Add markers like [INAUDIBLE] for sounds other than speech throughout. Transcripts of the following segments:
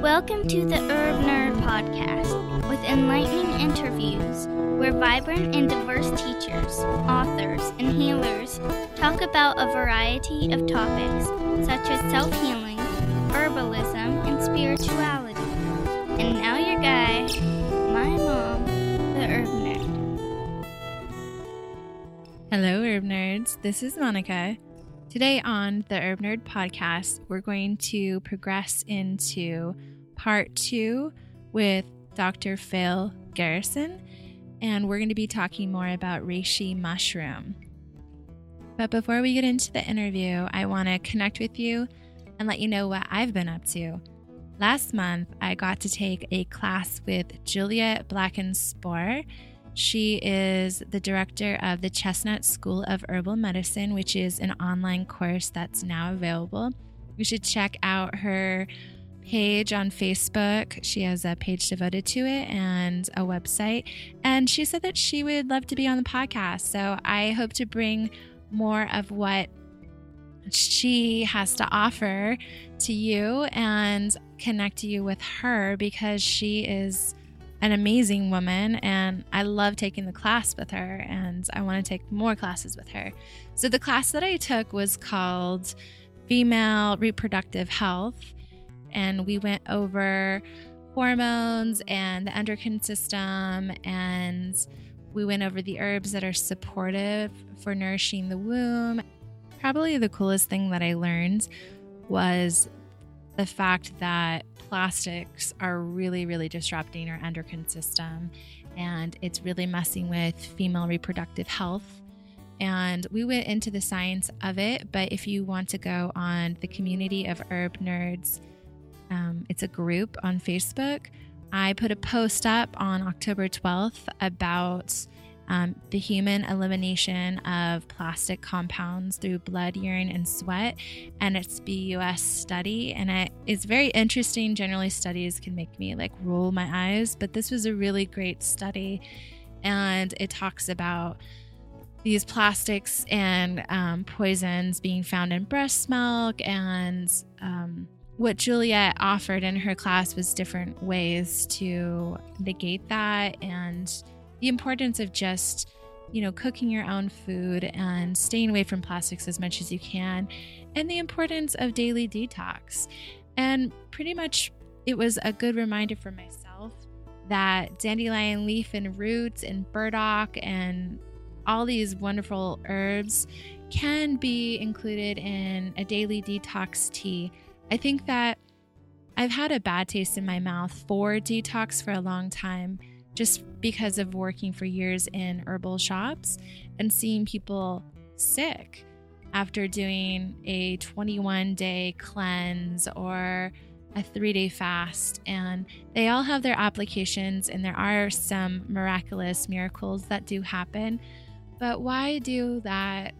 Welcome to the Herb Nerd Podcast with enlightening interviews where vibrant and diverse teachers, authors, and healers talk about a variety of topics such as self healing, herbalism, and spirituality. And now, your guy, my mom, the Herb Nerd. Hello, Herb Nerds. This is Monica. Today on the Herb Nerd podcast, we're going to progress into part two with Dr. Phil Garrison, and we're going to be talking more about reishi mushroom. But before we get into the interview, I want to connect with you and let you know what I've been up to. Last month, I got to take a class with Juliet Blankespoor. She is the director of the Chestnut School of Herbal Medicine, which is an online course that's now available. You should check out her page on Facebook. She has a page devoted to it and a website. And she said that she would love to be on the podcast. So I hope to bring more of what she has to offer to you and connect you with her because she is an amazing woman and I love taking the class with her and I want to take more classes with her. So the class that I took was called Female Reproductive Health and we went over hormones and the endocrine system and we went over the herbs that are supportive for nourishing the womb. Probably the coolest thing that I learned was the fact that plastics are really, really disrupting our endocrine system and it's really messing with female reproductive health. And we went into the science of it, but if you want to go on the community of herb nerds, um, it's a group on Facebook. I put a post up on October 12th about um, the human elimination of plastic compounds through blood, urine, and sweat, and its BUS study. And it, it's very interesting. Generally, studies can make me like roll my eyes, but this was a really great study, and it talks about these plastics and um, poisons being found in breast milk. And um, what Juliet offered in her class was different ways to negate that. And the importance of just, you know, cooking your own food and staying away from plastics as much as you can, and the importance of daily detox. And pretty much it was a good reminder for myself that dandelion leaf and roots and burdock and all these wonderful herbs can be included in a daily detox tea I think that I've had a bad taste in my mouth for detox for a long time just because of working for years in herbal shops and seeing people sick after doing a 21 day cleanse or a three day fast. And they all have their applications, and there are some miraculous miracles that do happen. But why do that,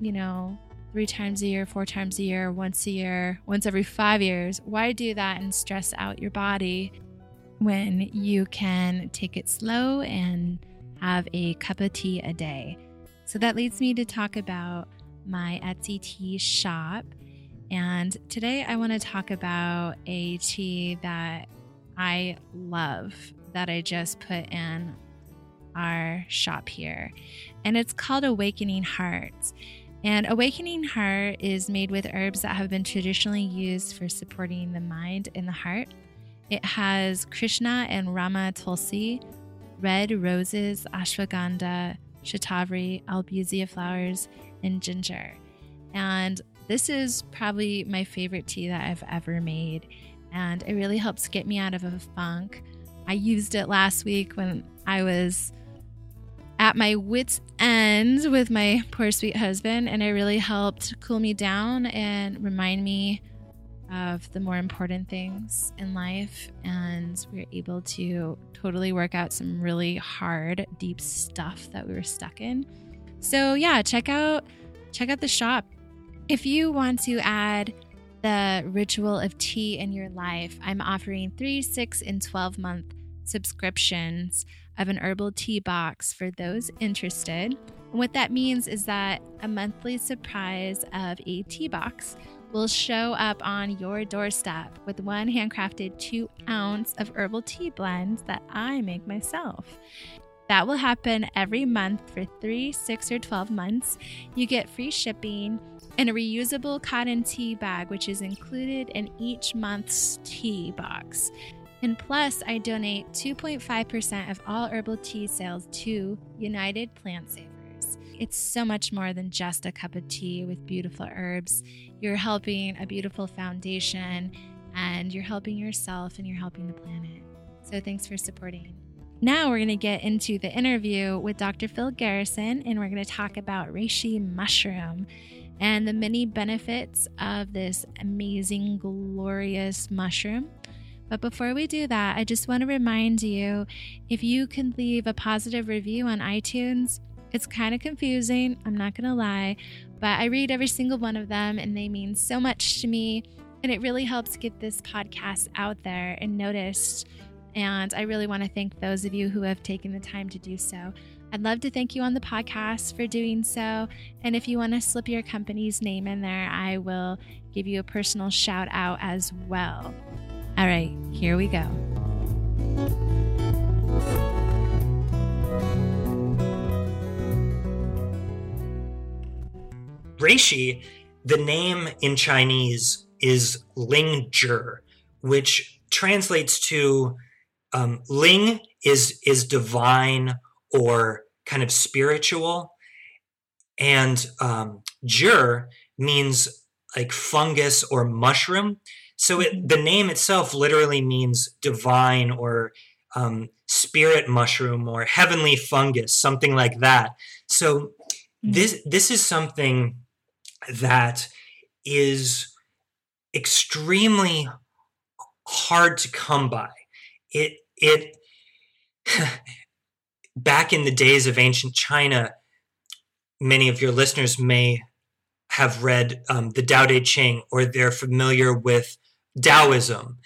you know, three times a year, four times a year, once a year, once every five years. Why do that and stress out your body when you can take it slow and have a cup of tea a day? So that leads me to talk about my Etsy tea shop. And today I want to talk about a tea that I love that I just put in our shop here. And it's called Awakening Hearts. And Awakening Heart is made with herbs that have been traditionally used for supporting the mind and the heart. It has Krishna and Rama Tulsi, red roses, ashwagandha, shatavari, albizia flowers, and ginger. And this is probably my favorite tea that I've ever made. And it really helps get me out of a funk. I used it last week when I was at my wits' end with my poor sweet husband, and it really helped cool me down and remind me of the more important things in life. And we were able to totally work out some really hard, deep stuff that we were stuck in. So yeah, check out check out the shop. If you want to add the ritual of tea in your life, I'm offering three, six, and 12 month subscriptions of an herbal tea box for those interested. And what that means is that a monthly surprise of a tea box will show up on your doorstep with one handcrafted two ounce of herbal tea blends that I make myself. That will happen every month for three, six, or 12 months. You get free shipping and a reusable cotton tea bag, which is included in each month's tea box. And plus, I donate 2.5% of all herbal tea sales to United Plant Savers. It's so much more than just a cup of tea with beautiful herbs. You're helping a beautiful foundation, and you're helping yourself, and you're helping the planet. So, thanks for supporting. Now, we're going to get into the interview with Dr. Phil Garrison, and we're going to talk about reishi mushroom and the many benefits of this amazing, glorious mushroom. But before we do that, I just want to remind you if you can leave a positive review on iTunes, it's kind of confusing, I'm not to lie, but I read every single one of them and they mean so much to me. And it really helps get this podcast out there and noticed. And I really want to thank those of you who have taken the time to do so. I'd love to thank you on the podcast for doing so. And if you want to slip your company's name in there, I will give you a personal shout out as well. All right, here we go. Reishi, the name in Chinese is Ling Zhi, which translates to um, Ling is is divine or kind of spiritual, and um, Zhi means like fungus or mushroom. So it, the name itself literally means divine or um, spirit mushroom or heavenly fungus, something like that. So hmm. this this is something that is extremely hard to come by. It it [LAUGHS] back in the days of ancient China, many of your listeners may have read um, the Tao Te Ching or they're familiar with Taoism,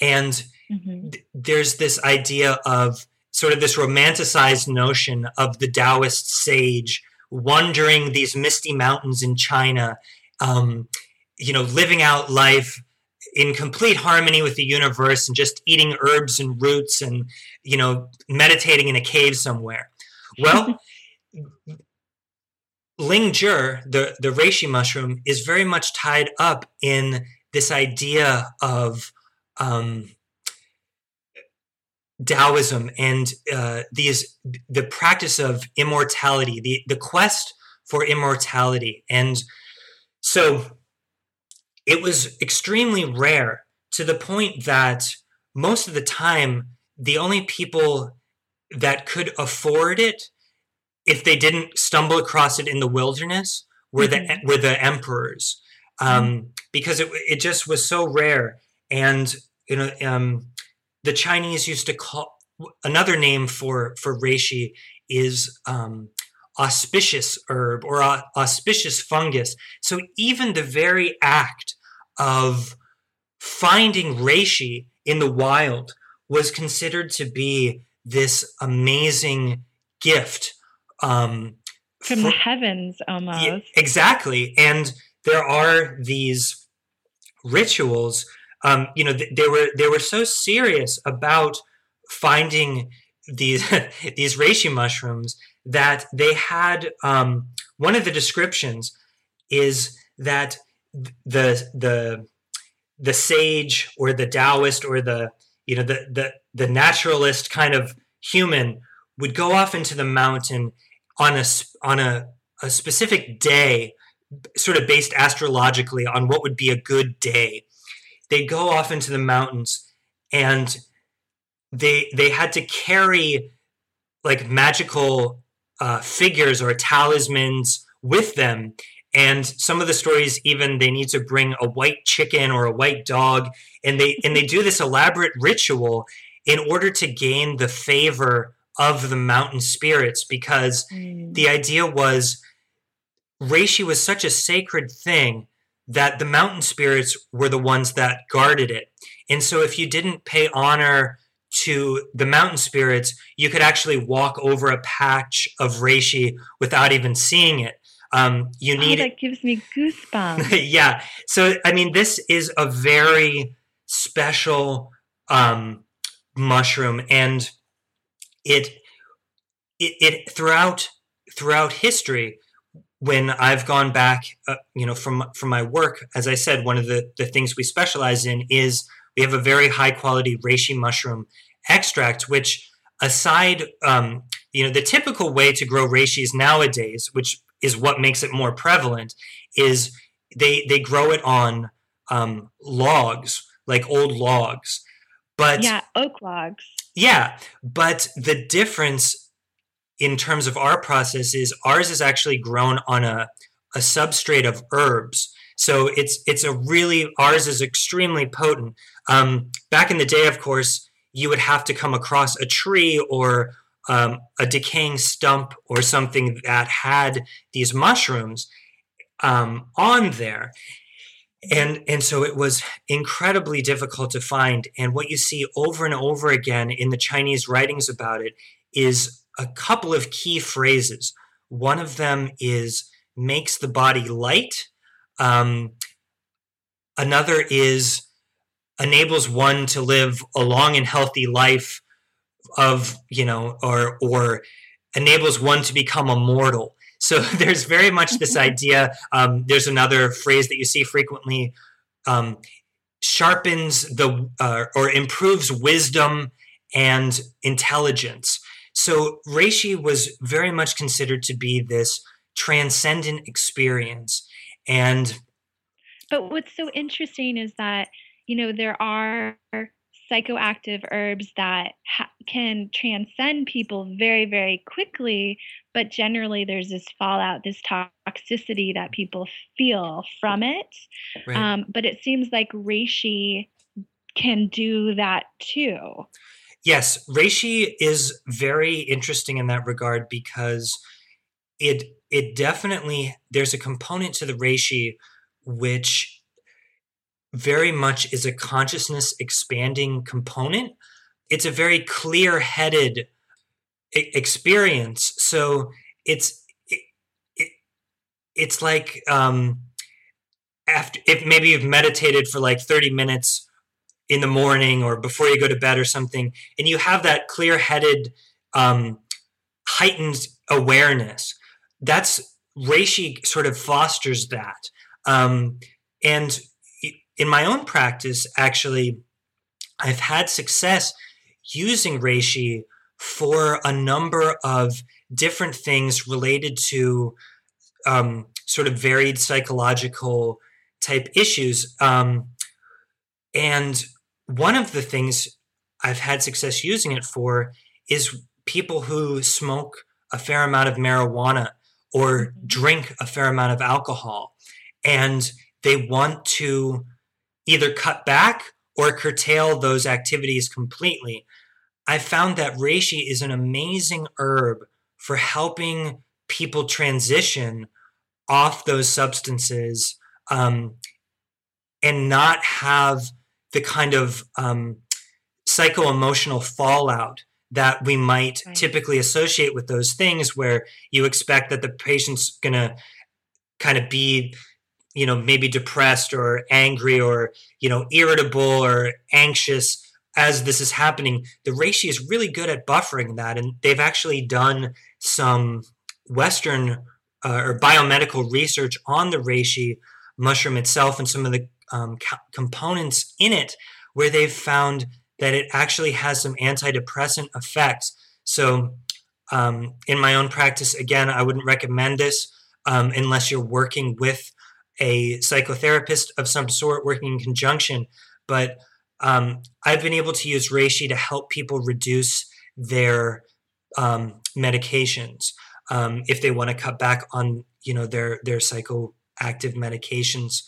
and mm-hmm. th- there's this idea of sort of this romanticized notion of the Taoist sage wandering these misty mountains in China, um, you know, living out life in complete harmony with the universe and just eating herbs and roots and, you know, meditating in a cave somewhere. Well, [LAUGHS] Ling Zhi, the, the reishi mushroom, is very much tied up in this idea of um, Taoism and uh, these the practice of immortality, the the quest for immortality, and so it was extremely rare to the point that most of the time the only people that could afford it, if they didn't stumble across it in the wilderness, were mm-hmm. the were the emperors, um, mm-hmm. because it it just was so rare, and you know. Um, the Chinese used to call another name for for reishi is um, auspicious herb or uh, auspicious fungus. So even the very act of finding reishi in the wild was considered to be this amazing gift um, from the heavens almost yeah, exactly and there are these rituals um, you know, they were they were so serious about finding these [LAUGHS] these reishi mushrooms that they had um, one of the descriptions is that the the the sage or the Taoist or the you know the the the naturalist kind of human would go off into the mountain on a on a, a specific day, sort of based astrologically on what would be a good day they go off into the mountains and they they had to carry like magical uh, figures or talismans with them and some of the stories even they need to bring a white chicken or a white dog and they and they do this elaborate ritual in order to gain the favor of the mountain spirits because mm. the idea was reishi was such a sacred thing that the mountain spirits were the ones that guarded it. And so if you didn't pay honor to the mountain spirits, you could actually walk over a patch of reishi without even seeing it. Um, you need oh, that gives me goosebumps. [LAUGHS] yeah. So I mean, this is a very special um, mushroom, and it, it it throughout throughout history when I've gone back, uh, you know, from from my work, as I said, one of the the things we specialize in is we have a very high quality reishi mushroom extract, which aside, um, you know, the typical way to grow reishis nowadays, which is what makes it more prevalent, is they they grow it on um, logs, like old logs. But yeah, oak logs. Yeah, but the difference in terms of our process is ours is actually grown on a, a substrate of herbs. So it's it's a really ours is extremely potent. Um, back in the day, of course, you would have to come across a tree or um, a decaying stump or something that had these mushrooms um, on there. And, and so it was incredibly difficult to find. And what you see over and over again in the Chinese writings about it is a couple of key phrases. One of them is makes the body light. Um, another is enables one to live a long and healthy life of you know or or enables one to become immortal so [LAUGHS] there's very much this [LAUGHS] idea um, there's another phrase that you see frequently um, sharpens the uh, or improves wisdom and intelligence so Reishi was very much considered to be this transcendent experience. And but what's so interesting is that you know there are psychoactive herbs that ha- can transcend people very very quickly but generally there's this fallout this toxicity that people feel from it right. um, but it seems like reishi can do that too Yes, reishi is very interesting in that regard because it it definitely there's a component to the reishi which very much is a consciousness expanding component. It's a very clear-headed experience. So it's it, it, it's like um after if maybe you've meditated for like 30 minutes in the morning or before you go to bed or something, and you have that clear headed, um, heightened awareness. That's Reishi sort of fosters that. Um, and in my own practice, actually, I've had success using Reishi for a number of different things related to um, sort of varied psychological type issues. Um, and one of the things I've had success using it for is people who smoke a fair amount of marijuana or mm-hmm. drink a fair amount of alcohol and they want to either cut back or curtail those activities completely. I found that reishi is an amazing herb for helping people transition off those substances um, and not have the kind of um, psycho emotional fallout that we might right. typically associate with those things where you expect that the patient's going to kind of be you know maybe depressed or angry or you know irritable or anxious as this is happening the reishi is really good at buffering that and they've actually done some western uh, or biomedical research on the reishi mushroom itself and some of the um, co- components in it where they've found that it actually has some antidepressant effects. So, um, in my own practice, again, I wouldn't recommend this um, unless you're working with a psychotherapist of some sort, working in conjunction. But um, I've been able to use reishi to help people reduce their um, medications um, if they want to cut back on, you know, their their psychoactive medications.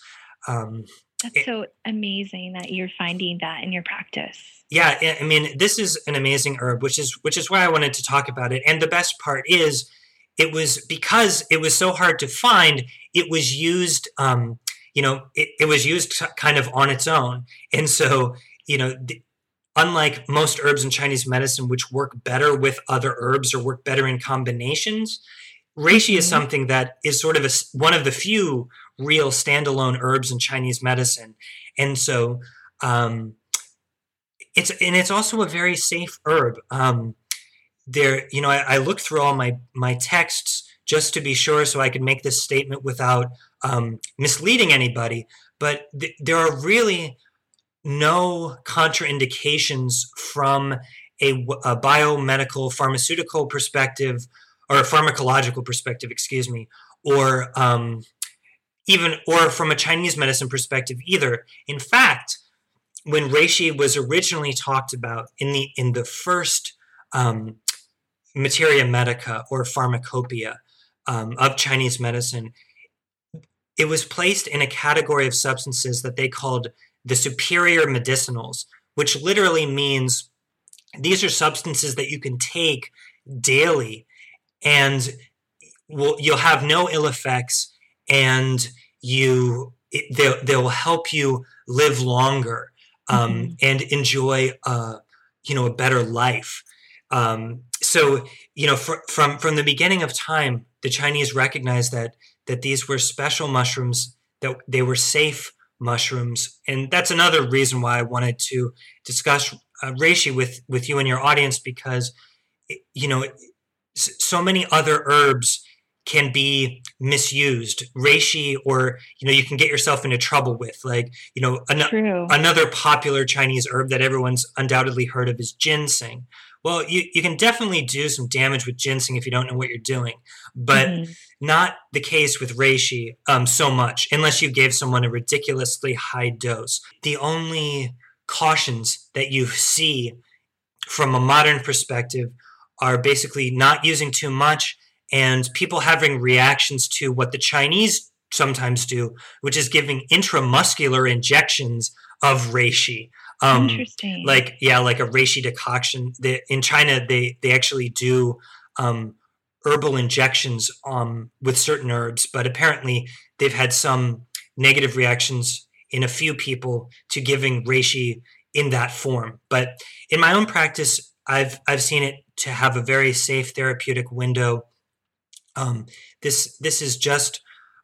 That's so amazing that you're finding that in your practice. Yeah, I mean, this is an amazing herb, which is which is why I wanted to talk about it. And the best part is, it was because it was so hard to find. It was used, um, you know, it, it was used kind of on its own, and so you know, unlike most herbs in Chinese medicine, which work better with other herbs or work better in combinations, reishi mm-hmm. is something that is sort of a, one of the few real standalone herbs in Chinese medicine, and so um, it's and it's also a very safe herb. Um, there, you know, I, I looked through all my my texts just to be sure, so I could make this statement without um, misleading anybody. But th- there are really no contraindications from a, a, biomedical pharmaceutical perspective or a pharmacological perspective, excuse me, or um, even or from a Chinese medicine perspective either. In fact, when reishi was originally talked about in the in the first um, materia medica or pharmacopoeia um, of Chinese medicine, it was placed in a category of substances that they called the superior medicinals, which literally means these are substances that you can take daily and will, you'll have no ill effects and you it, they, they will help you live longer um, mm-hmm. and enjoy uh, you know a better life um, so you know fr- from from the beginning of time the chinese recognized that that these were special mushrooms that they were safe mushrooms. And that's another reason why I wanted to discuss uh, reishi with with you and your audience because you know so many other herbs can be misused reishi or you know you can get yourself into trouble with like you know an- another popular chinese herb that everyone's undoubtedly heard of is ginseng well, you, you can definitely do some damage with ginseng if you don't know what you're doing, but mm-hmm. not the case with reishi um, so much unless you gave someone a ridiculously high dose. The only cautions that you see from a modern perspective are basically not using too much and people having reactions to what the Chinese sometimes do, which is giving intramuscular injections of reishi. Um, Interesting. Like yeah, like a reishi decoction. They, in China, they they actually do um, herbal injections um, with certain herbs, but apparently they've had some negative reactions in a few people to giving reishi in that form. But in my own practice, I've I've seen it to have a very safe therapeutic window. Um, this this is just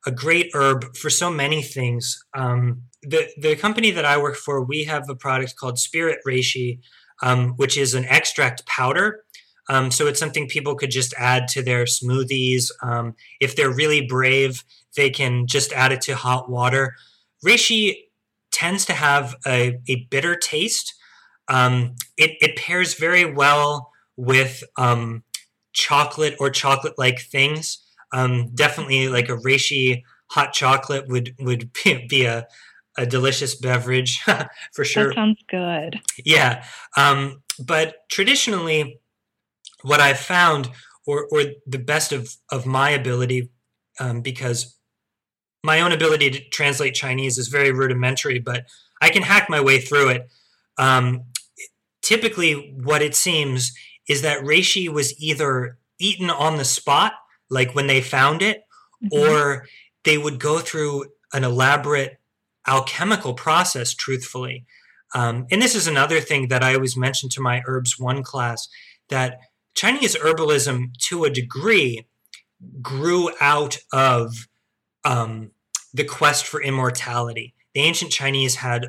a great herb for so many things. Um, the the company that I work for, we have a product called Spirit Reishi, um, which is an extract powder. Um, so it's something people could just add to their smoothies. Um, if they're really brave, they can just add it to hot water. Reishi tends to have a, a bitter taste. Um, it, it pairs very well with um, chocolate or chocolate like things. Um, definitely like a reishi hot chocolate would would [LAUGHS] be a a delicious beverage [LAUGHS] for sure. That sounds good. Yeah, um, but traditionally, what I've found, or or the best of of my ability, um, because my own ability to translate Chinese is very rudimentary, but I can hack my way through it. Um, typically, what it seems is that reishi was either eaten on the spot, like when they found it, mm-hmm. or they would go through an elaborate alchemical process, truthfully. Um, and this is another thing that I always mention to my Herbs 1 class that Chinese herbalism, to a degree, grew out of um, the quest for immortality. The ancient Chinese had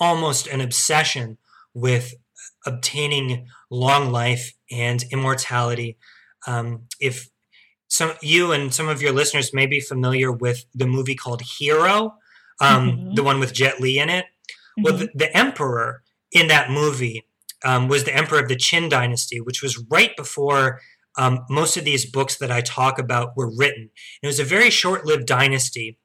almost an obsession with obtaining long life and immortality. Um, if some you and some of your listeners may be familiar with the movie called Hero, um, mm-hmm. the one with Jet Li in it. Mm-hmm. Well, the, the, emperor in that movie um, was the emperor of the Qin dynasty, which was right before um, most of these books that I talk about were written. It was a very short lived dynasty.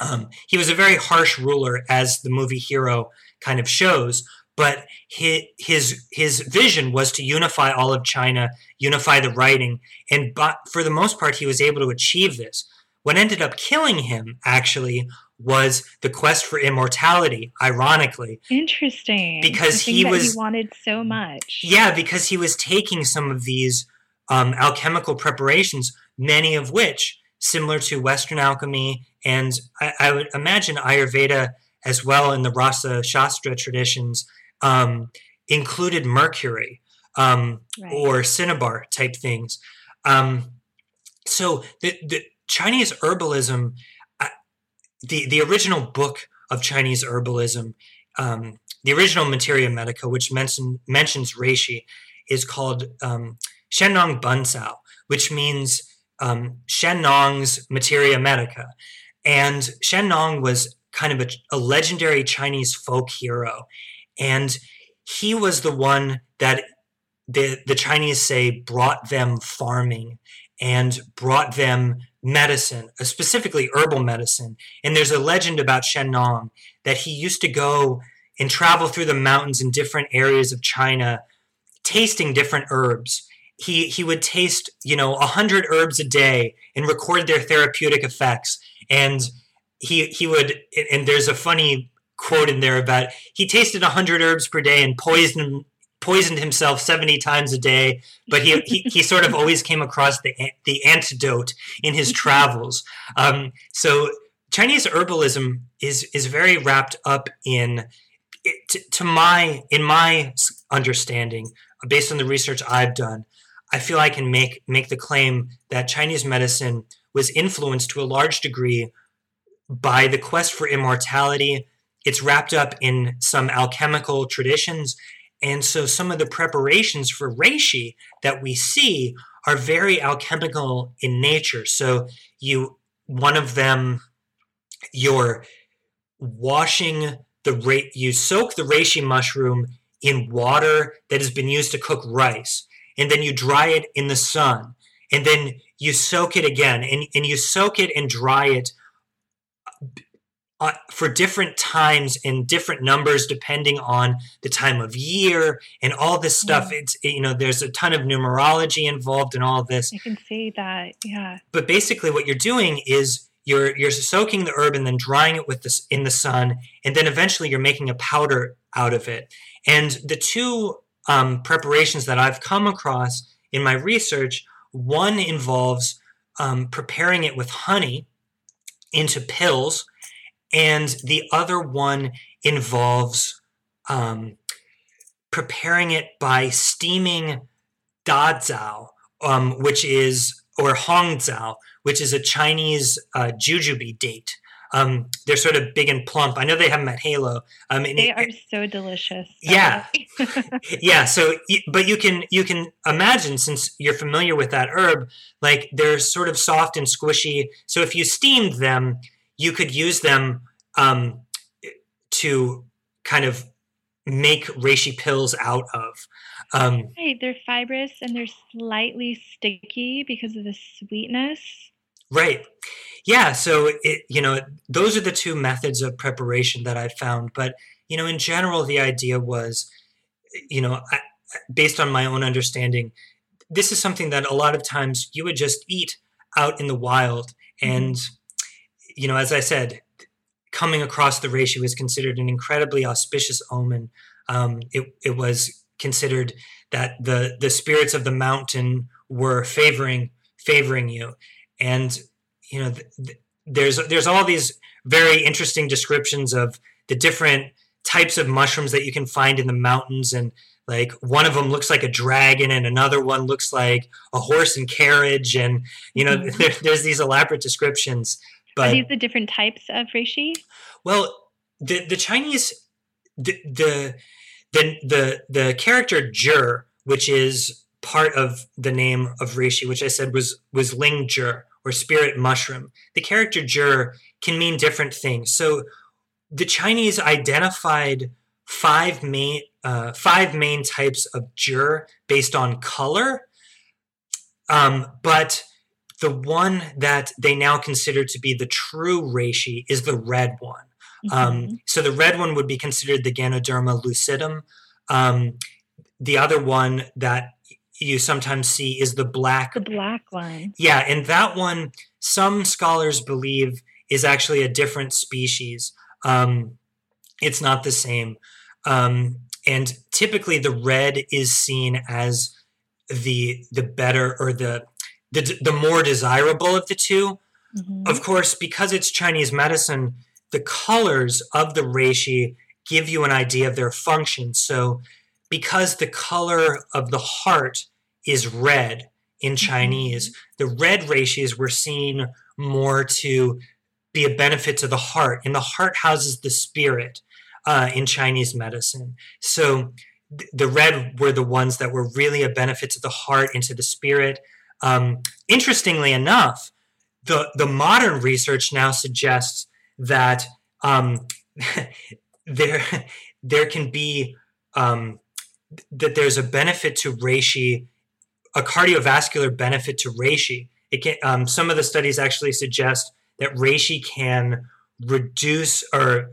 Um, he was a very harsh ruler, as the movie Hero kind of shows. But his, his his vision was to unify all of China, unify the writing, and but for the most part, he was able to achieve this. What ended up killing him, actually, was the quest for immortality ironically. Interesting. Because he was he wanted so much. Yeah because he was taking some of these um, alchemical preparations many of which similar to western alchemy and I, I, would imagine ayurveda as well in the rasa shastra traditions um, included mercury um, Right. or cinnabar type things. Um, so the, the Chinese herbalism, uh, the the original book of Chinese herbalism, um, the original Materia Medica, which mention, mentions reishi, is called um, Shennong Bencao, which means um, Shennong's Materia Medica, and Shennong was kind of a, a legendary Chinese folk hero, and he was the one that the the Chinese say brought them farming and brought them medicine, uh, specifically herbal medicine. And there's a legend about Shen Nong that he used to go and travel through the mountains in different areas of China, tasting different herbs. He he would taste you know a hundred herbs a day and record their therapeutic effects. And he he would and there's a funny quote in there about he tasted a hundred herbs per day and poisoned poisoned himself 70 times a day but he, he, he sort of always came across the, the antidote in his travels. Um, so chinese herbalism is is very wrapped up in to, to my in my understanding based on the research i've done i feel i can make make the claim that chinese medicine was influenced to a large degree by the quest for immortality it's wrapped up in some alchemical traditions. And so some of the preparations for reishi that we see are very alchemical in nature. So you one of them you're washing the ra- you soak the reishi mushroom in water that has been used to cook rice. And then you dry it in the sun. And then you soak it again. And, and you soak it and dry it uh, for different times and different numbers depending on the time of year and all this stuff it's you know there's a ton of numerology involved in all this I can see that. Yeah. but basically what you're doing is you're you're soaking the herb and then drying it with this in the sun and then eventually you're making a powder out of it and the two um, preparations that i've come across in my research one involves um, preparing it with honey into pills and the other one involves um, preparing it by steaming dazao, um, which is or hongzao, which is a Chinese uh, jujube date. Um, they're sort of big and plump. I know they have them at Halo. Um, They it- are so delicious. Yeah. [LAUGHS] yeah so but you can you can imagine since you're familiar with that herb like they're sort of soft and squishy so if you steamed them you could use them um, to kind of make reishi pills out of um, right. They're fibrous and they're slightly sticky because of the sweetness. Right. Yeah. So it, you know, those are the two methods of preparation that I found. But you know, in general, the idea was, you know, I, based on my own understanding, this is something that a lot of times you would just eat out in the wild, and you know, as I said, coming across the reishi was considered an incredibly auspicious omen. Um, it it was considered that the the spirits of the mountain were favoring favoring you. And you know th- th- there's there's all these very interesting descriptions of the different types of mushrooms that you can find in the mountains. And like one of them looks like a dragon and another one looks like a horse and carriage. And you know there, [LAUGHS] there's these elaborate descriptions Are these the different types of reishi? well, the the Chinese the the the the, the character Zhi, which is part of the name of reishi, which I said was was Ling Zhi or spirit mushroom. The character Zhi can mean different things. So the Chinese identified five main uh, five main types of Zhi based on color, um, but the one that they now consider to be the true reishi is the red one. Mhm. Um, so the red one would be considered the Ganoderma lucidum. Um, the other one that you sometimes see is the black. the black one. Yeah, and that one, some scholars believe is actually a different species. Um, it's not the same. Um, and typically, the red is seen as the the better or the the, the more desirable of the two. Mhm. Of course, because it's Chinese medicine, the colors of the reishi give you an idea of their function. So because the color of the heart is red in Chinese, the red reishis were seen more to be a benefit to the heart, and the heart houses the spirit uh, in Chinese medicine. So th- the red were the ones that were really a benefit to the heart and to the spirit. Um, interestingly enough, the the modern research now suggests that um, [LAUGHS] there [LAUGHS] there can be um, that there's a benefit to reishi, a cardiovascular benefit to reishi. It can um, some of the studies actually suggest that reishi can reduce or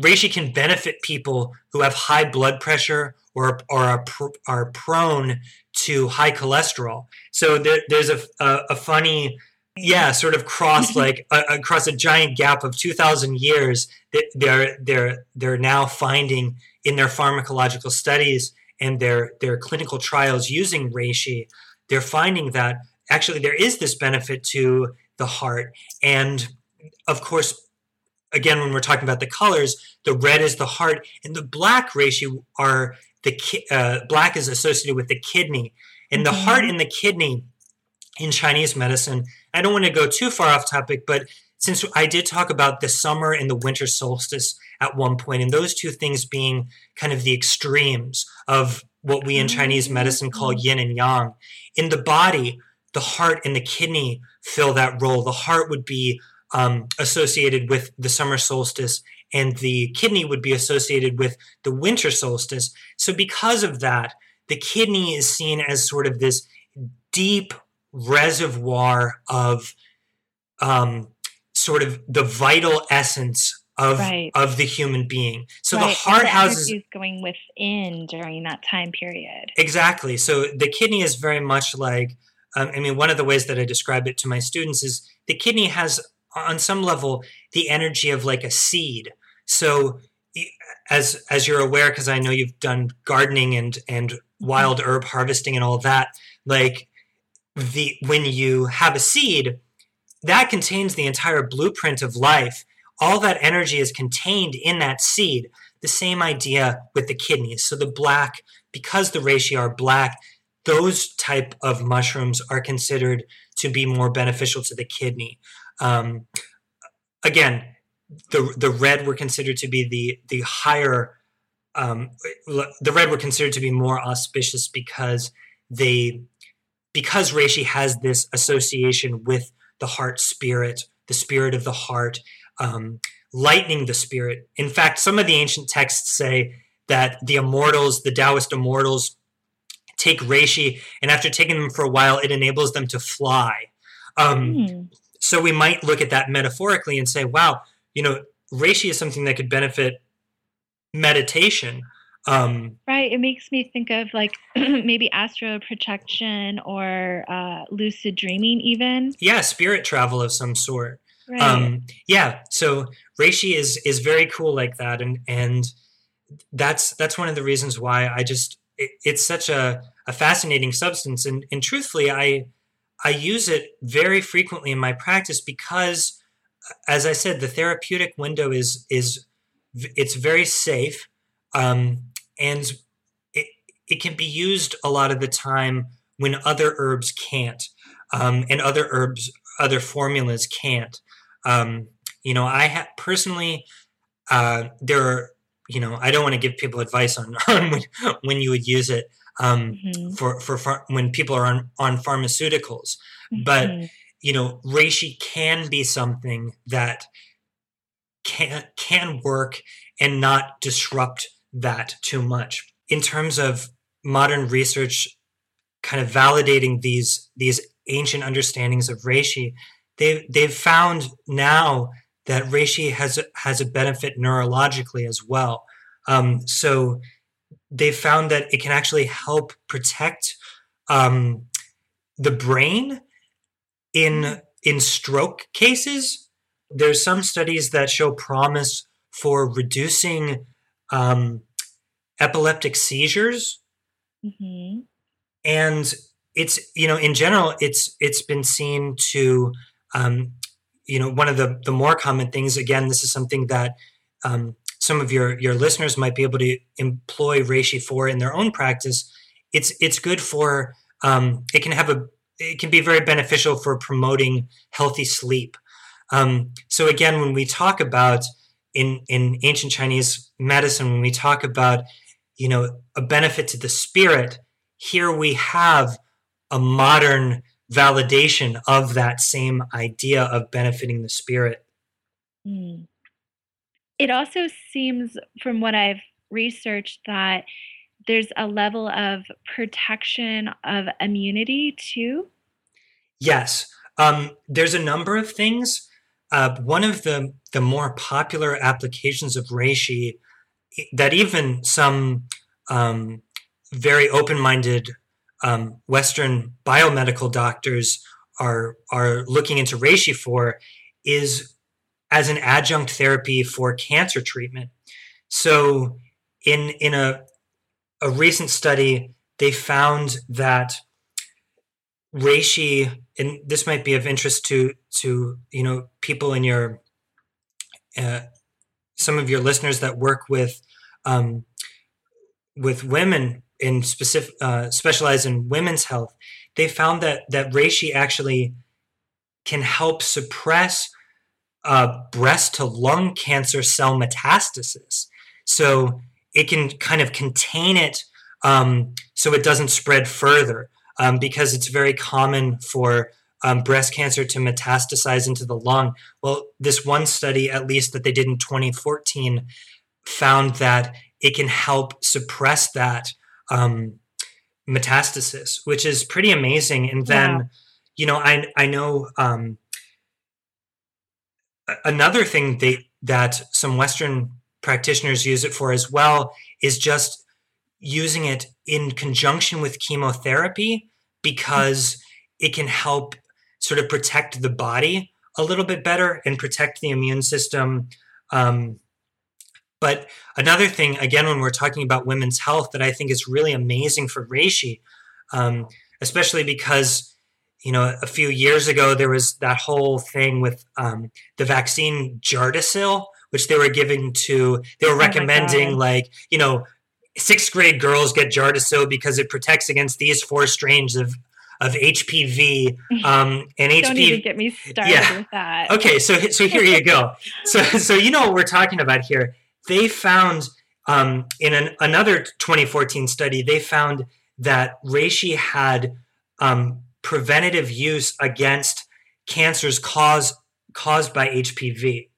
reishi can benefit people who have high blood pressure or, or are, are prone to high cholesterol. So there, there's a, a, a, funny, yeah, sort of cross [LAUGHS] like across a giant gap of 2,000 years that they're, they're, they're now finding in their pharmacological studies and their, their clinical trials using reishi, they're finding that actually there is this benefit to the heart. And of course, again, when we're talking about the colors, the red is the heart, and the black reishi are the uh, black is associated with the kidney, and mm-hmm. the heart and the kidney in Chinese medicine. I don't want to go too far off topic, but since I did talk about the summer and the winter solstice at one point, and those two things being kind of the extremes of what we in Chinese medicine call mm-hmm. yin and yang, in the body, the heart and the kidney fill that role. The heart would be um, associated with the summer solstice, and the kidney would be associated with the winter solstice. So, because of that, the kidney is seen as sort of this deep reservoir of um, sort of the vital essence of right. of the human being. So right. the heart houses is going within during that time period. Exactly. So the kidney is very much like um, I mean, one of the ways that I describe it to my students is the kidney has on some level the energy of like a seed. So as as you're aware, because I know you've done gardening and and wild herb harvesting and all that, like the when you have a seed, that contains the entire blueprint of life. All that energy is contained in that seed. The same idea with the kidneys. So the black, because the reishi are black, those type of mushrooms are considered to be more beneficial to the kidney. Um, again, the the red were considered to be the the higher. Um, the red were considered to be more auspicious because they because reishi has this association with the heart spirit, the spirit of the heart, um, lightening the spirit. In fact, some of the ancient texts say that the immortals, the Taoist immortals, take reishi, and after taking them for a while, it enables them to fly. Um, mm. So we might look at that metaphorically and say, wow, you know, reishi is something that could benefit meditation. Um, right. It makes me think of like [CLEARS THROAT] maybe astral projection or uh, lucid dreaming, even. Yeah, spirit travel of some sort. Right. Um, yeah. So reishi is is very cool like that, and and that's that's one of the reasons why I just it, it's such a a fascinating substance, and and truthfully, I I use it very frequently in my practice because, as I said, the therapeutic window is is it's very safe, um, and it it can be used a lot of the time when other herbs can't, um, and other herbs other formulas can't. Um, you know, I ha- personally uh, there are you know I don't want to give people advice on, [LAUGHS] on when, when you would use it um, mm-hmm. for for far, when people are on on pharmaceuticals. Mm-hmm. But you know, reishi can be something that can can work and not disrupt that too much. In terms of modern research, kind of validating these these ancient understandings of reishi, they they've found now that reishi has has a benefit neurologically as well. Um, so they found that it can actually help protect um, the brain in in stroke cases. There's some studies that show promise for reducing um, epileptic seizures, mm-hmm. and it's you know in general it's it's been seen to um, you know one of the the more common things again this is something that um, some of your your listeners might be able to employ reishi for in their own practice it's it's good for um, it can have a it can be very beneficial for promoting healthy sleep um, so again when we talk about in in ancient chinese medicine when we talk about you know a benefit to the spirit here we have a modern validation of that same idea of benefiting the spirit mm. it also seems from what i've researched that there's a level of protection of immunity too? Yes. Um, there's a number of things. Uh, one of the the more popular applications of reishi that even some um, very open-minded um, Western biomedical doctors are are looking into reishi for is as an adjunct therapy for cancer treatment. So, in in a a recent study, they found that reishi, and this might be of interest to to you know people in your uh, some of your listeners that work with um, with women in specific uh, specialize in women's health, they found that that reishi actually can help suppress uh, breast to lung cancer cell metastasis. So it can kind of contain it um, so it doesn't spread further um, because it's very common for um, breast cancer to metastasize into the lung. Well, this one study, at least that they did in 2014, found that it can help suppress that um, metastasis, which is pretty amazing. And then, wow. you know, I I know um, another thing they that some Western practitioners use it for as well is just using it in conjunction with chemotherapy because it can help sort of protect the body a little bit better and protect the immune system. Um, but another thing, again, when we're talking about women's health, that I think is really amazing for reishi, um, especially because you know a few years ago there was that whole thing with um, the vaccine Gardasil, which they were giving to, they were oh recommending oh like you know sixth grade girls get Gardasil because it protects against these four strains of of HPV [LAUGHS] um, and HPV. Don't even get me started yeah. with that. Okay, so so here you go. [LAUGHS] So so you know what we're talking about here they found um, in an, another 2014 study, they found that reishi had um, preventative use against cancers caused caused by HPV.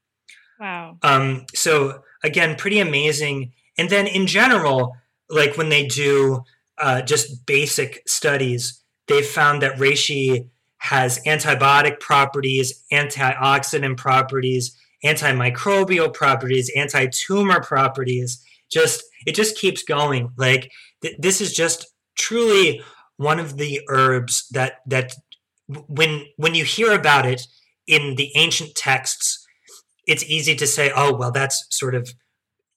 Wow. Um, so again, pretty amazing. And then in general, like when they do uh, just basic studies, they've found that reishi has antibiotic properties, antioxidant properties, antimicrobial properties, anti-tumor properties. Just it just keeps going. Like th- this is just truly one of the herbs that that when when you hear about it in the ancient texts, it's easy to say, oh well, that's sort of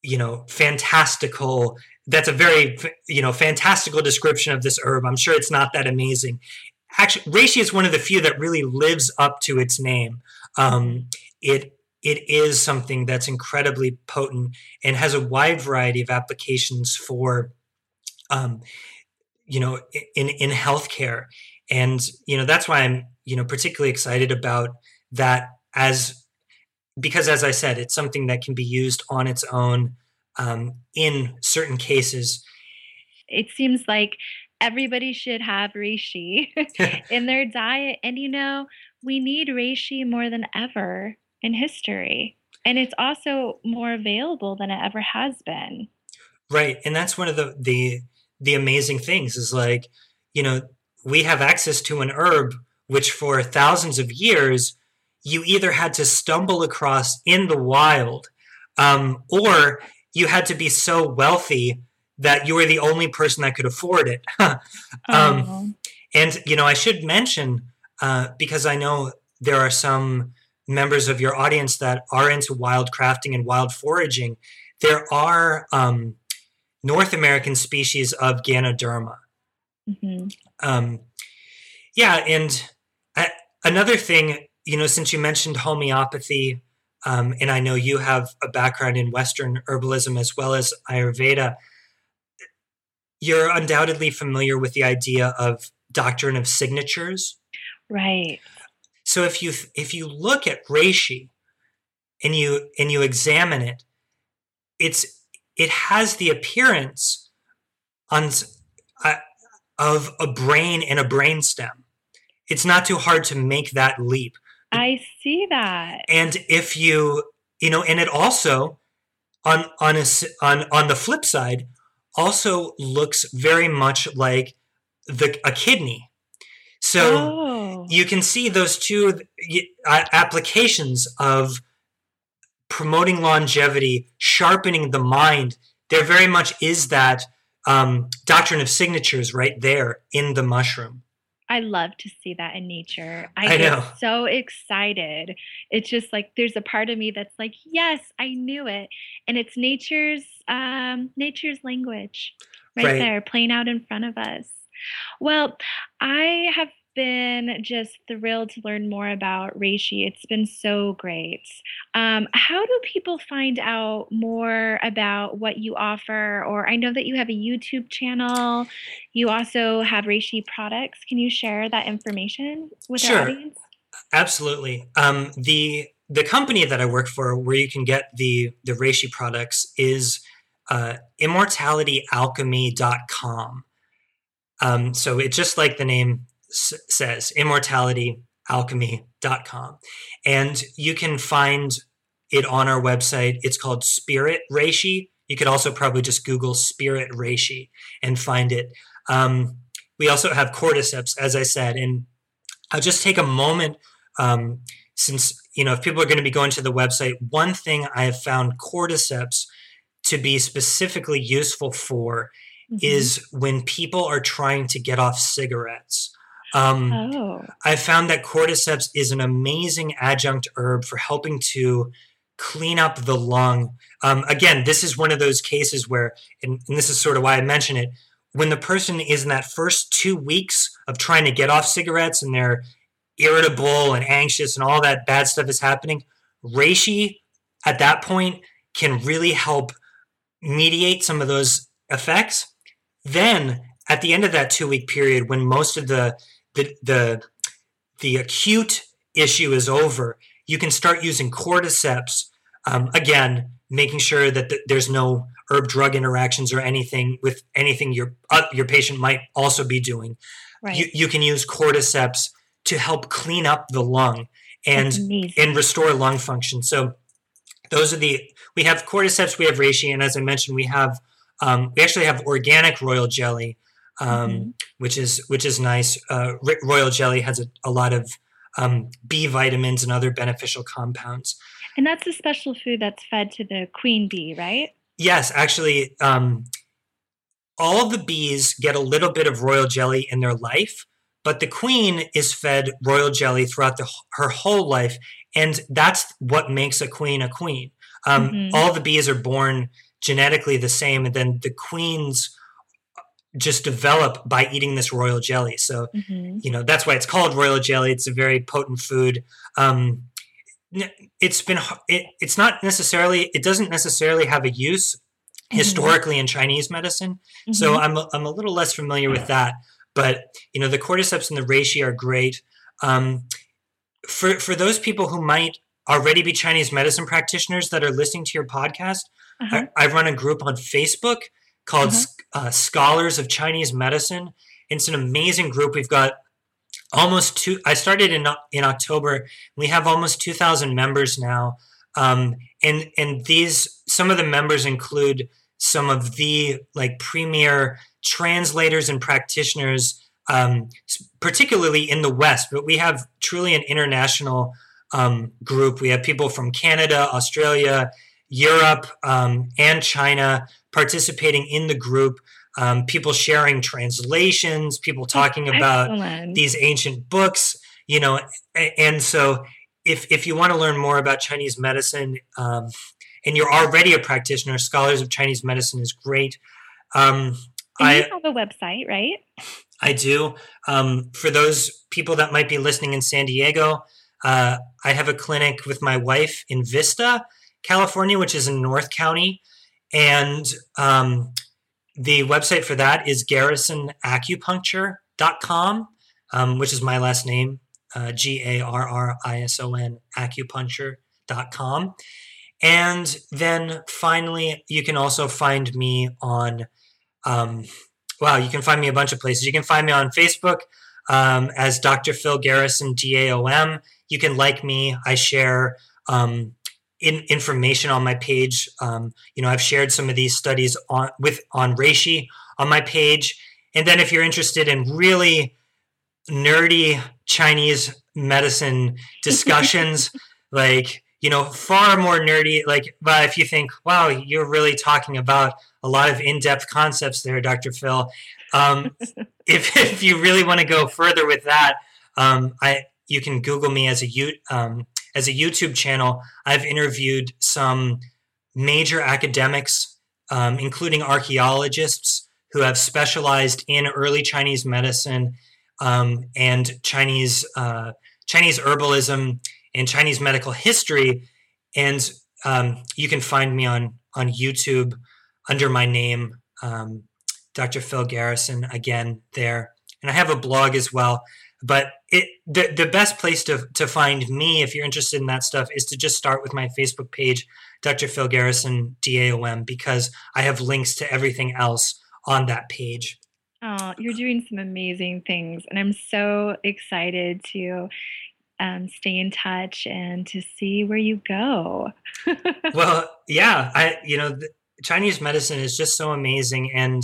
you know fantastical. That's a very you know fantastical description of this herb. I'm sure it's not that amazing. Actually, reishi is one of the few that really lives up to its name. Um, it it is something that's incredibly potent and has a wide variety of applications for um, you know in in healthcare and you know that's why i'm you know particularly excited about that as because as i said it's something that can be used on its own um, in certain cases it seems like everybody should have reishi [LAUGHS] in their diet and you know we need reishi more than ever in history. And it's also more available than it ever has been. Right. And that's one of the the the amazing things is like, you know, we have access to an herb which for thousands of years you either had to stumble across in the wild um, or you had to be so wealthy that you were the only person that could afford it. [LAUGHS] um, oh. And, you know, I should mention, uh, because I know there are some members of your audience that are into wild crafting and wild foraging, there are um, North American species of Ganoderma. Mm-hmm. Um, yeah, and I, another thing, you know, since you mentioned homeopathy, um, and I know you have a background in Western herbalism as well as Ayurveda. You're undoubtedly familiar with the idea of doctrine of signatures. Right. So if you if you look at reishi and you and you examine it, it's it has the appearance on uh, of a brain and a brain stem. It's not too hard to make that leap. I see that. And if you you know, and it also on on a on on the flip side also looks very much like the a kidney. So oh. you can see those two uh, applications of promoting longevity, sharpening the mind. There very much is that um, doctrine of signatures right there in the mushroom. I love to see that in nature. I, I, get know. so excited. It's just like there's a part of me that's like, yes, I knew it, and it's nature's um, nature's language right, Right. there, playing out in front of us. Well, I have been just thrilled to learn more about reishi. It's been so great. Um, how do people find out more about what you offer? Or I know that you have a YouTube channel. You also have reishi products. Can you share that information with Sure. our audience? Absolutely. Um, the the company that I work for, where you can get the the reishi products, is uh, immortalityalchemy.com. Um, so it's just like the name s- says, immortalityalchemy.com, and you can find it on our website. It's called Spirit Reishi. You could also probably just Google Spirit Reishi and find it. Um, we also have cordyceps, as I said, and I'll just take a moment um, since you know if people are going to be going to the website one thing i have found cordyceps to be specifically useful for Mhm. is when people are trying to get off cigarettes um, oh, i found that cordyceps is an amazing adjunct herb for helping to clean up the lung um, again this is one of those cases where and, and this is sort of why i mention it when the person is in that first two weeks of trying to get off cigarettes and they're irritable and anxious and all that bad stuff is happening, reishi at that point can really help mediate some of those effects. Then at the end of that two week period, when most of the the the, the acute issue is over, you can start using cordyceps. Um, again, making sure that th- there's no herb drug interactions or anything with anything your uh, your patient might also be doing right. you, you can use cordyceps to help clean up the lung and and restore lung function. So those are the we have cordyceps, we have reishi, and as I mentioned, we have um, we actually have organic royal jelly, um, Mhm. which is which is nice. Uh, royal jelly has a, a lot of um, B vitamins and other beneficial compounds. and that's a special food that's fed to the queen bee, right? Yes, actually, um, all the bees get a little bit of royal jelly in their life, but the queen is fed royal jelly throughout the, her whole life, and that's what makes a queen a queen. Um, Mhm. All the bees are born genetically the same, and then the queens just develop by eating this royal jelly. So Mhm. you know that's why it's called royal jelly it's a very potent food um it's been it, it's not necessarily it doesn't necessarily have a use Mhm. historically in chinese medicine so Mhm. i'm a, i'm a little less familiar with that but you know the cordyceps and the reishi are great um for for those people who might already be chinese medicine practitioners that are listening to your podcast Uh-huh. I, I run a group on Facebook called uh, Scholars of Chinese Medicine. It's an amazing group. We've got almost two. I started in in October. We have almost two thousand members now, um, and and these some of the members include some of the like premier translators and practitioners, um, particularly in the West. But we have truly an international um, group. We have people from Canada, Australia, Europe, um, and China participating in the group. Um, people sharing translations, people talking about Excellent. these ancient books, you know, and so if if you want to learn more about Chinese medicine, um, and you're already a practitioner, Scholars of Chinese Medicine is great. Um, I you have a website, right? I do. Um, for those people that might be listening in San Diego, Uh, I have a clinic with my wife in Vista, California, which is in North County. And um, the website for that is garrisonacupuncture.com, um, which is my last name, uh, G A R R I S O N, acupuncture.com. And then finally, you can also find me on, um, wow, you can find me a bunch of places. You can find me on Facebook um, as Dr. Phil Garrison, D A O M. You can like me. I share um, in, information on my page. Um, you know, I've shared some of these studies on with on reishi on my page. And then if you're interested in really nerdy Chinese medicine [LAUGHS] discussions, like you know, far more nerdy. Like, but if you think, wow, you're really talking about a lot of in-depth concepts there, Dr. Phil. Um, [LAUGHS] if if you really want to go further with that, um, I you can Google me as a um, as a YouTube channel. I've interviewed some major academics, um, including archaeologists who have specialized in early Chinese medicine um, and Chinese uh, Chinese herbalism and Chinese medical history. And um, you can find me on on YouTube under my name, um, Dr. Phil Garrison. Again, there, and I have a blog as well. But it the the best place to to find me if you're interested in that stuff is to just start with my Facebook page, Dr. Phil Garrison DAOM, because I have links to everything else on that page. Oh, you're doing some amazing things, and I'm so excited to um, stay in touch and to see where you go. [LAUGHS] well, yeah, I you know Chinese medicine is just so amazing, and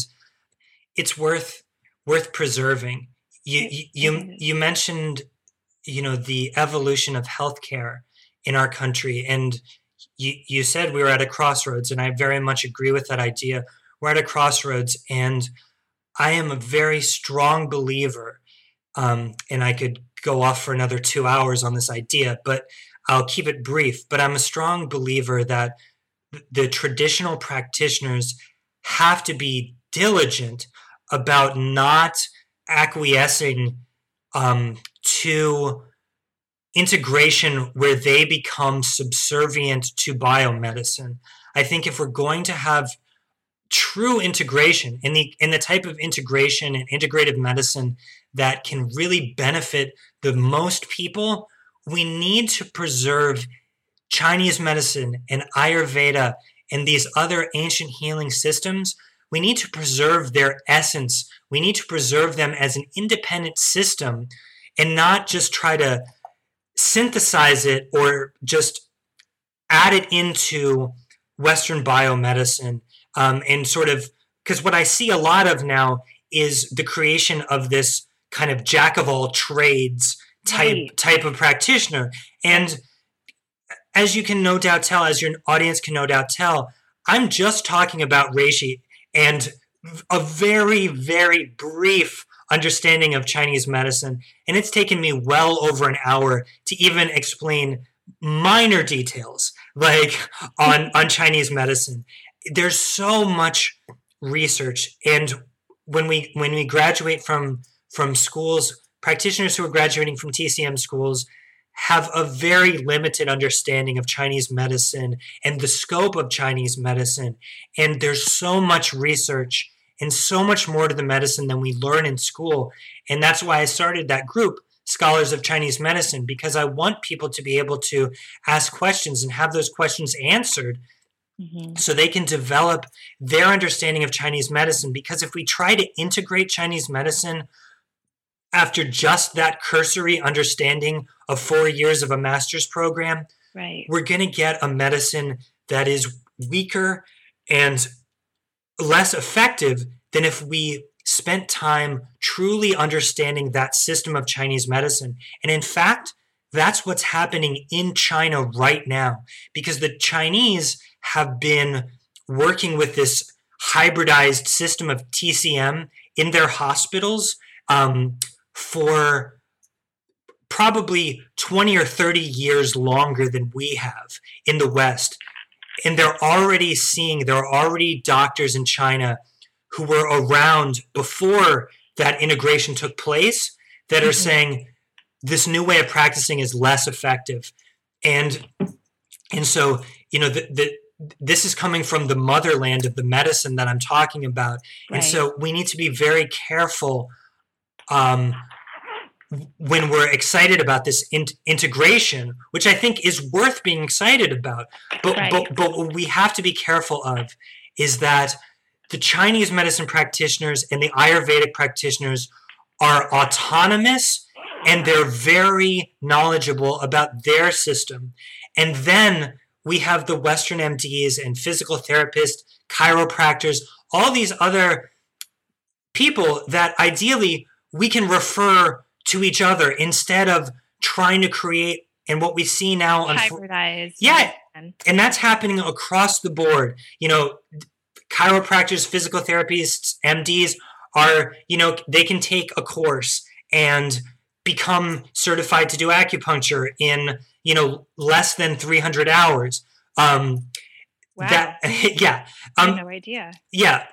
it's worth worth preserving you you you mentioned you know the evolution of healthcare in our country and you, you said we were at a crossroads and i very much agree with that idea. We're at a crossroads and i am a very strong believer um, and i could go off for another two hours on this idea but i'll keep it brief but i'm a strong believer that the traditional practitioners have to be diligent about not acquiescing um, to integration where they become subservient to biomedicine. I think if we're going to have true integration in the in the type of integration and integrative medicine that can really benefit the most people, we need to preserve Chinese medicine and Ayurveda and these other ancient healing systems. We need to preserve their essence. We need to preserve them as an independent system and not just try to synthesize it or just add it into Western biomedicine um, and sort of because what I see a lot of now is the creation of this kind of jack of all trades type right. type of practitioner. And as you can no doubt tell as your audience can no doubt tell i'm just talking about reishi and a very, very brief understanding of Chinese medicine, and it's taken me well over an hour to even explain minor details like on on Chinese medicine. There's so much research, and when we when we graduate from from schools, practitioners who are graduating from TCM schools have a very limited understanding of Chinese medicine and the scope of Chinese medicine. And there's so much research and so much more to the medicine than we learn in school. And that's why I started that group, Scholars of Chinese Medicine, because I want people to be able to ask questions and have those questions answered mm-hmm. so they can develop their understanding of Chinese medicine. Because if we try to integrate Chinese medicine after just that cursory understanding of four years of a master's program, right. we're going to get a medicine that is weaker and less effective than if we spent time truly understanding that system of Chinese medicine. And in fact, that's what's happening in China right now because the Chinese have been working with this hybridized system of TCM in their hospitals um, for probably 20 or 30 years longer than we have in the West and they're already seeing there are already doctors in China who were around before that integration took place that are mm-hmm. saying this new way of practicing is less effective and and so you know the, the this is coming from the motherland of the medicine that I'm talking about. Right. And so we need to be very careful um, when we're excited about this in- integration, which I think is worth being excited about. But, right. but, but what we have to be careful of is that the Chinese medicine practitioners and the Ayurvedic practitioners are autonomous and they're very knowledgeable about their system. And then we have the Western MDs and physical therapists, chiropractors, all these other people that ideally we can refer to each other instead of trying to create and what we see now hybridize. Yeah. And that's happening across the board. You know chiropractors physical therapists mds are you know they can take a course and become certified to do acupuncture in you know less than 300 hours. Um wow. that [LAUGHS] yeah um, no idea. yeah.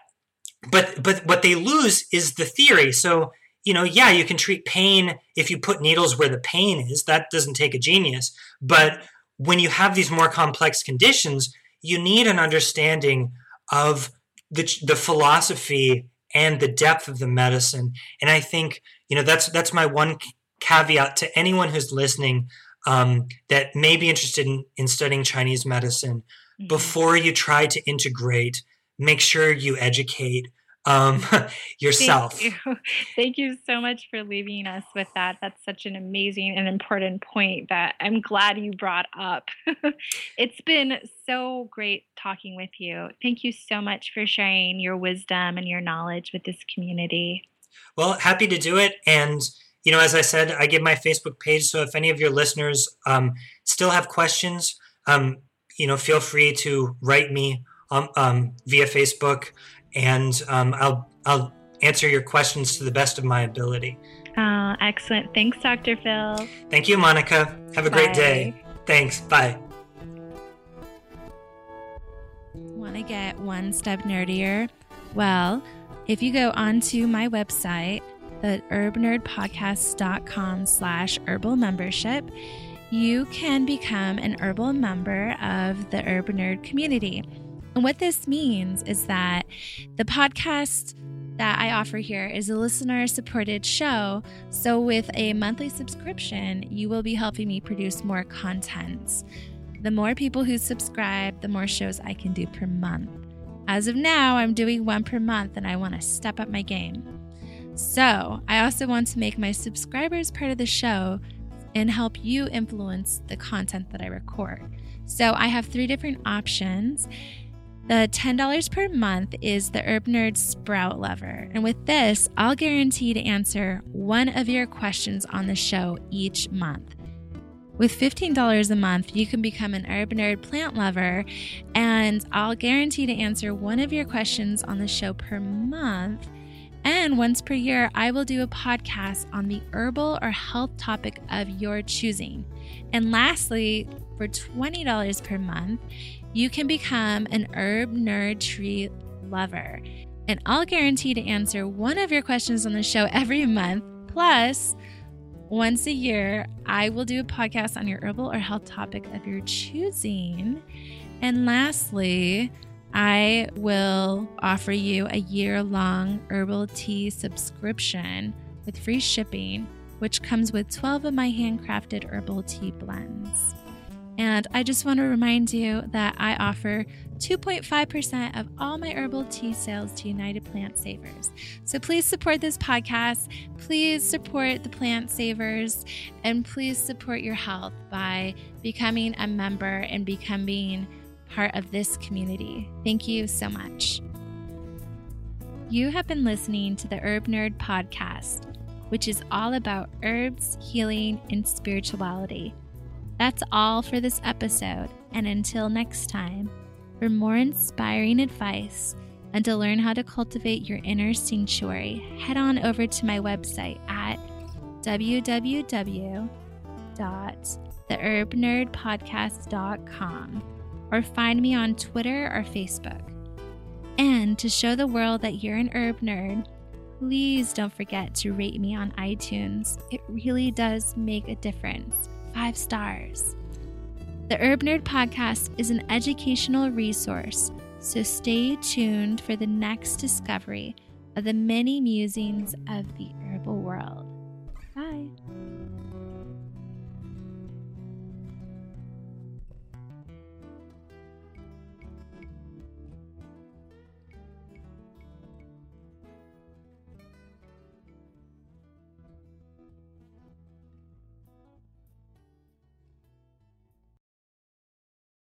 But but what they lose is the theory. So you know yeah you can treat pain if you put needles where the pain is. That doesn't take a genius. But when you have these more complex conditions you need an understanding of the, the philosophy and the depth of the medicine. And i think you know that's that's my one caveat to anyone who's listening um, that may be interested in, in studying Chinese medicine, mm-hmm. before you try to integrate, make sure you educate um, [LAUGHS] yourself. Thank you. [LAUGHS] Thank you so much for leaving us with that. That's such an amazing and important point that I'm glad you brought up. [LAUGHS] it's been so great talking with you. Thank you so much for sharing your wisdom and your knowledge with this community. Well, happy to do it. And you know, as I said, I give my Facebook page. So if any of your listeners um, still have questions, um, you know, feel free to write me um, um via Facebook, and um, I'll I'll answer your questions to the best of my ability. Uh, excellent. Thanks, Dr. Phil. Thank you, Monica. Have a Bye. great day. Thanks. Bye. Want to get one step nerdier? Well, if you go onto my website, the herbnerdpodcast.com slash herbal membership, you can become an herbal member of the Herb Nerd community. And what this means is that the podcast that I offer here is a listener supported show. So, with a monthly subscription, you will be helping me produce more content. The more people who subscribe, the more shows I can do per month. As of now, I'm doing one per month and I want to step up my game. So, I also want to make my subscribers part of the show and help you influence the content that I record. So, I have three different options. The $10 per month is the Herb Nerd Sprout Lover. And with this, I'll guarantee to answer one of your questions on the show each month. With $15 a month, you can become an Herb Nerd plant lover, and I'll guarantee to answer one of your questions on the show per month and once per year, I will do a podcast on the herbal or health topic of your choosing. And lastly, for $20 per month, you can become an herb nerd tree lover. And I'll guarantee to answer one of your questions on the show every month. Plus, once a year, I will do a podcast on your herbal or health topic of your choosing. And lastly, I will offer you a year long herbal tea subscription with free shipping, which comes with 12 of my handcrafted herbal tea blends. And I just want to remind you that I offer 2.5% of all my herbal tea sales to United Plant Savers. So please support this podcast. Please support the Plant Savers. And please support your health by becoming a member and becoming part of this community. Thank you so much. You have been listening to the Herb Nerd podcast, which is all about herbs, healing, and spirituality. That's all for this episode, and until next time, for more inspiring advice and to learn how to cultivate your inner sanctuary, head on over to my website at www.theherbnerdpodcast.com or find me on Twitter or Facebook. And to show the world that you're an herb nerd, please don't forget to rate me on iTunes. It really does make a difference. Five stars. The Herb Nerd Podcast is an educational resource, so stay tuned for the next discovery of the many musings of the herbal world. Bye.